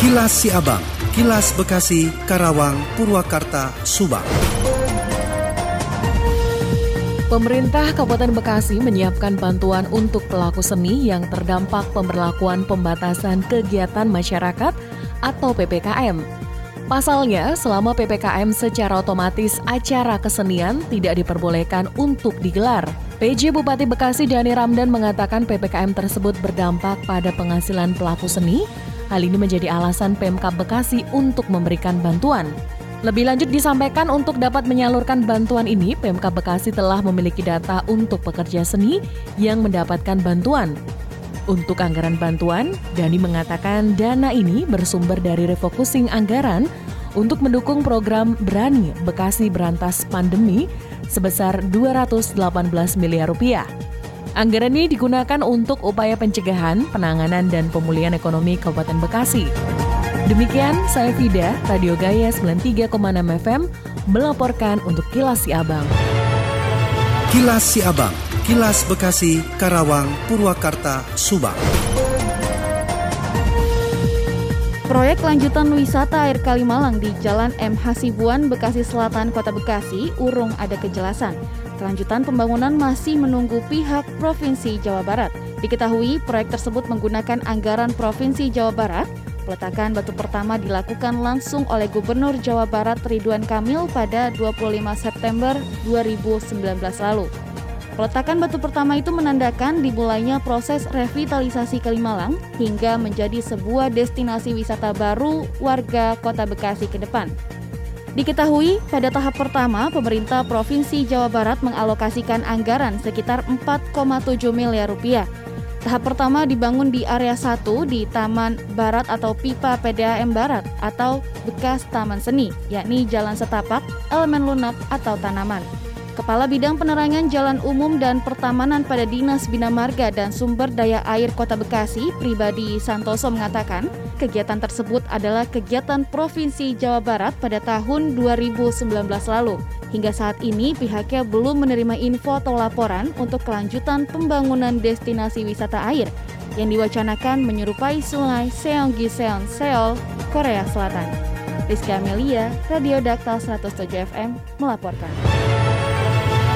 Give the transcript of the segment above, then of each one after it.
Kilas Siabang, Kilas Bekasi, Karawang, Purwakarta, Subang. Pemerintah Kabupaten Bekasi menyiapkan bantuan untuk pelaku seni yang terdampak pemberlakuan pembatasan kegiatan masyarakat atau PPKM. Pasalnya, selama PPKM secara otomatis acara kesenian tidak diperbolehkan untuk digelar. PJ Bupati Bekasi Dani Ramdan mengatakan PPKM tersebut berdampak pada penghasilan pelaku seni. Hal ini menjadi alasan Pemkab Bekasi untuk memberikan bantuan. Lebih lanjut disampaikan untuk dapat menyalurkan bantuan ini, Pemkab Bekasi telah memiliki data untuk pekerja seni yang mendapatkan bantuan. Untuk anggaran bantuan, Dani mengatakan dana ini bersumber dari refocusing anggaran untuk mendukung program Berani Bekasi Berantas Pandemi sebesar 218 miliar rupiah. Anggaran ini digunakan untuk upaya pencegahan, penanganan, dan pemulihan ekonomi Kabupaten Bekasi. Demikian saya Fida, Radio Gaya 93,6 FM melaporkan untuk Kilas Si Abang. Kilas Si Abang, Kilas Bekasi, Karawang, Purwakarta, Subang. Proyek lanjutan wisata air Kalimalang di Jalan M. Hasibuan, Bekasi Selatan, Kota Bekasi, urung ada kejelasan. Kelanjutan pembangunan masih menunggu pihak Provinsi Jawa Barat. Diketahui proyek tersebut menggunakan anggaran Provinsi Jawa Barat Peletakan batu pertama dilakukan langsung oleh Gubernur Jawa Barat Ridwan Kamil pada 25 September 2019 lalu. Peletakan batu pertama itu menandakan dimulainya proses revitalisasi Kalimalang hingga menjadi sebuah destinasi wisata baru warga Kota Bekasi ke depan. Diketahui, pada tahap pertama, pemerintah Provinsi Jawa Barat mengalokasikan anggaran sekitar 4,7 miliar rupiah Tahap pertama dibangun di area 1 di Taman Barat atau Pipa PDAM Barat atau bekas Taman Seni, yakni Jalan Setapak, Elemen Lunak atau Tanaman. Kepala Bidang Penerangan Jalan Umum dan Pertamanan pada Dinas Bina Marga dan Sumber Daya Air Kota Bekasi, pribadi Santoso mengatakan, kegiatan tersebut adalah kegiatan Provinsi Jawa Barat pada tahun 2019 lalu. Hingga saat ini pihaknya belum menerima info atau laporan untuk kelanjutan pembangunan destinasi wisata air yang diwacanakan menyerupai sungai Seonggi-seon, Seoul, Korea Selatan. Rizky Amelia, Radio Daktal 107 FM, melaporkan.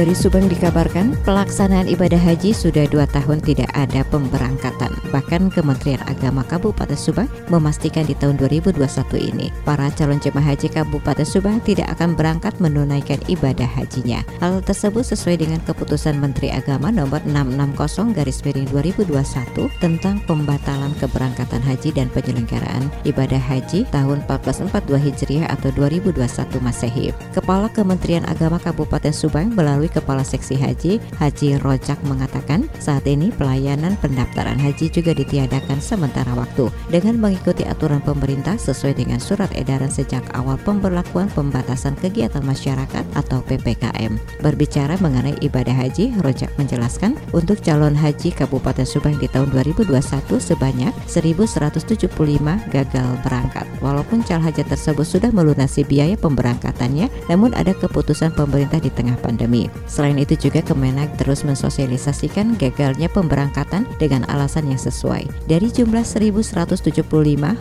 Dari Subang dikabarkan pelaksanaan ibadah haji sudah dua tahun tidak ada pemberangkatan. Bahkan Kementerian Agama Kabupaten Subang memastikan di tahun 2021 ini para calon jemaah haji Kabupaten Subang tidak akan berangkat menunaikan ibadah hajinya. Hal tersebut sesuai dengan keputusan Menteri Agama nomor 660 garis miring 2021 tentang pembatalan keberangkatan haji dan penyelenggaraan ibadah haji tahun 1442 Hijriah atau 2021 Masehi. Kepala Kementerian Agama Kabupaten Subang melalui Kepala Seksi Haji, Haji Rojak mengatakan saat ini pelayanan pendaftaran haji juga ditiadakan sementara waktu dengan mengikuti aturan pemerintah sesuai dengan surat edaran sejak awal pemberlakuan pembatasan kegiatan masyarakat atau PPKM. Berbicara mengenai ibadah haji, Rojak menjelaskan untuk calon haji Kabupaten Subang di tahun 2021 sebanyak 1.175 gagal berangkat. Walaupun calon haji tersebut sudah melunasi biaya pemberangkatannya, namun ada keputusan pemerintah di tengah pandemi. Selain itu juga Kemenak terus mensosialisasikan gagalnya pemberangkatan dengan alasan yang sesuai. Dari jumlah 1175,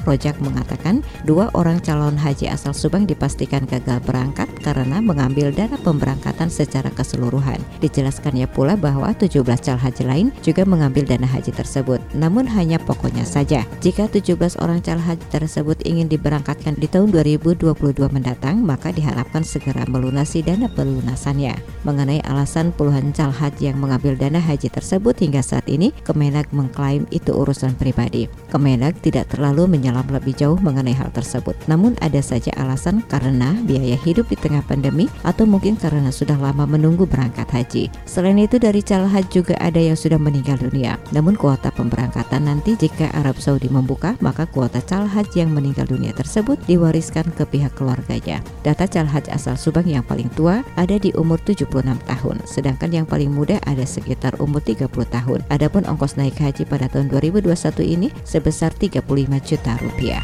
Rojak mengatakan dua orang calon haji asal Subang dipastikan gagal berangkat karena mengambil dana pemberangkatan secara keseluruhan. Dijelaskannya pula bahwa 17 calon haji lain juga mengambil dana haji tersebut. Namun hanya pokoknya saja, jika 17 orang calon haji tersebut ingin diberangkatkan di tahun 2022 mendatang, maka diharapkan segera melunasi dana pelunasannya. Mengenai mengenai alasan puluhan cal haji yang mengambil dana haji tersebut hingga saat ini, Kemenak mengklaim itu urusan pribadi. Kemenak tidak terlalu menyelam lebih jauh mengenai hal tersebut. Namun ada saja alasan karena biaya hidup di tengah pandemi atau mungkin karena sudah lama menunggu berangkat haji. Selain itu dari cal haji juga ada yang sudah meninggal dunia. Namun kuota pemberangkatan nanti jika Arab Saudi membuka, maka kuota cal haji yang meninggal dunia tersebut diwariskan ke pihak keluarganya. Data cal haji asal Subang yang paling tua ada di umur 76 tahun, sedangkan yang paling muda ada sekitar umur 30 tahun. Adapun ongkos naik haji pada tahun 2021 ini sebesar 35 juta rupiah.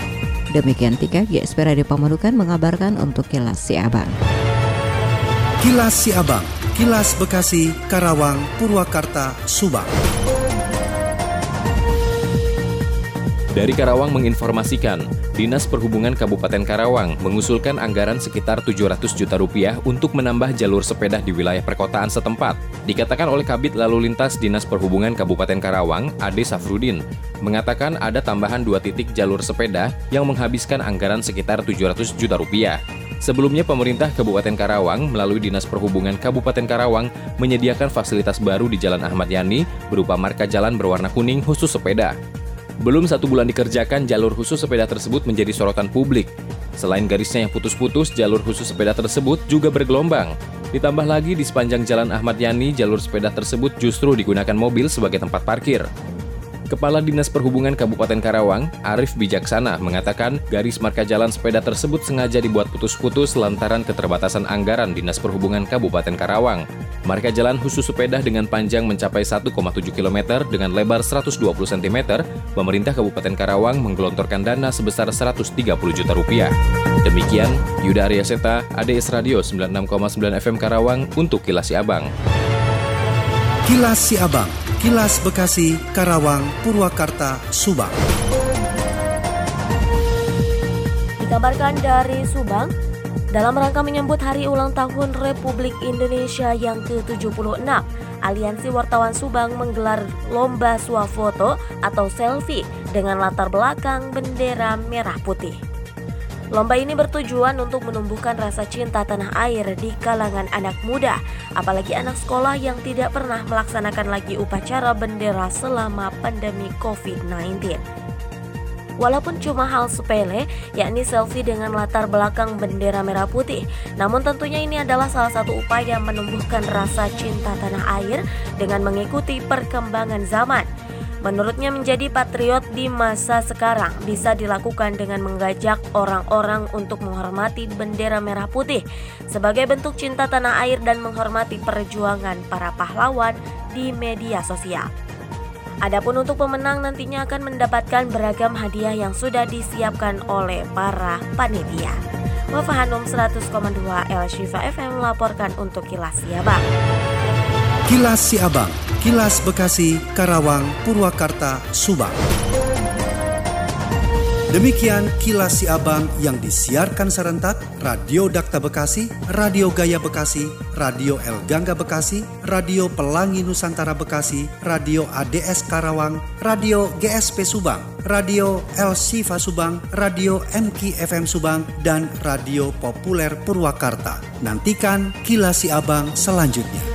Demikian tiga GSP Radio Pamanukan mengabarkan untuk Kilas Si Abang. Kilas Si Abang, Kilas Bekasi, Karawang, Purwakarta, Subang. Dari Karawang menginformasikan, Dinas Perhubungan Kabupaten Karawang mengusulkan anggaran sekitar 700 juta rupiah untuk menambah jalur sepeda di wilayah perkotaan setempat. Dikatakan oleh Kabit Lalu Lintas Dinas Perhubungan Kabupaten Karawang, Ade Safrudin, mengatakan ada tambahan dua titik jalur sepeda yang menghabiskan anggaran sekitar 700 juta rupiah. Sebelumnya pemerintah Kabupaten Karawang melalui Dinas Perhubungan Kabupaten Karawang menyediakan fasilitas baru di Jalan Ahmad Yani berupa marka jalan berwarna kuning khusus sepeda. Belum satu bulan dikerjakan, jalur khusus sepeda tersebut menjadi sorotan publik. Selain garisnya yang putus-putus, jalur khusus sepeda tersebut juga bergelombang. Ditambah lagi di sepanjang Jalan Ahmad Yani, jalur sepeda tersebut justru digunakan mobil sebagai tempat parkir. Kepala Dinas Perhubungan Kabupaten Karawang, Arif Bijaksana, mengatakan garis marka jalan sepeda tersebut sengaja dibuat putus-putus lantaran keterbatasan anggaran Dinas Perhubungan Kabupaten Karawang. Marka jalan khusus sepeda dengan panjang mencapai 1,7 km dengan lebar 120 cm, pemerintah Kabupaten Karawang menggelontorkan dana sebesar 130 juta rupiah. Demikian, Yuda Arya Seta, ADS Radio 96,9 FM Karawang untuk Kilas Si Abang. Kilas Si Abang, Kilas Bekasi, Karawang, Purwakarta, Subang. Dikabarkan dari Subang, dalam rangka menyambut hari ulang tahun Republik Indonesia yang ke-76, Aliansi Wartawan Subang menggelar lomba swafoto atau selfie dengan latar belakang bendera merah putih. Lomba ini bertujuan untuk menumbuhkan rasa cinta tanah air di kalangan anak muda, apalagi anak sekolah yang tidak pernah melaksanakan lagi upacara bendera selama pandemi COVID-19. Walaupun cuma hal sepele, yakni selfie dengan latar belakang bendera merah putih, namun tentunya ini adalah salah satu upaya menumbuhkan rasa cinta tanah air dengan mengikuti perkembangan zaman. Menurutnya menjadi patriot di masa sekarang bisa dilakukan dengan mengajak orang-orang untuk menghormati bendera merah putih sebagai bentuk cinta tanah air dan menghormati perjuangan para pahlawan di media sosial. Adapun untuk pemenang nantinya akan mendapatkan beragam hadiah yang sudah disiapkan oleh para panitia. Wafa Hanum 100,2 El Shifa FM melaporkan untuk Kilas Siabang. Kilas Siabang, Kilas Bekasi, Karawang, Purwakarta, Subang. Demikian kilas si abang yang disiarkan serentak Radio Dakta Bekasi, Radio Gaya Bekasi, Radio El Gangga Bekasi, Radio Pelangi Nusantara Bekasi, Radio ADS Karawang, Radio GSP Subang, Radio El Sifa Subang, Radio MK FM Subang, dan Radio Populer Purwakarta. Nantikan kilas si abang selanjutnya.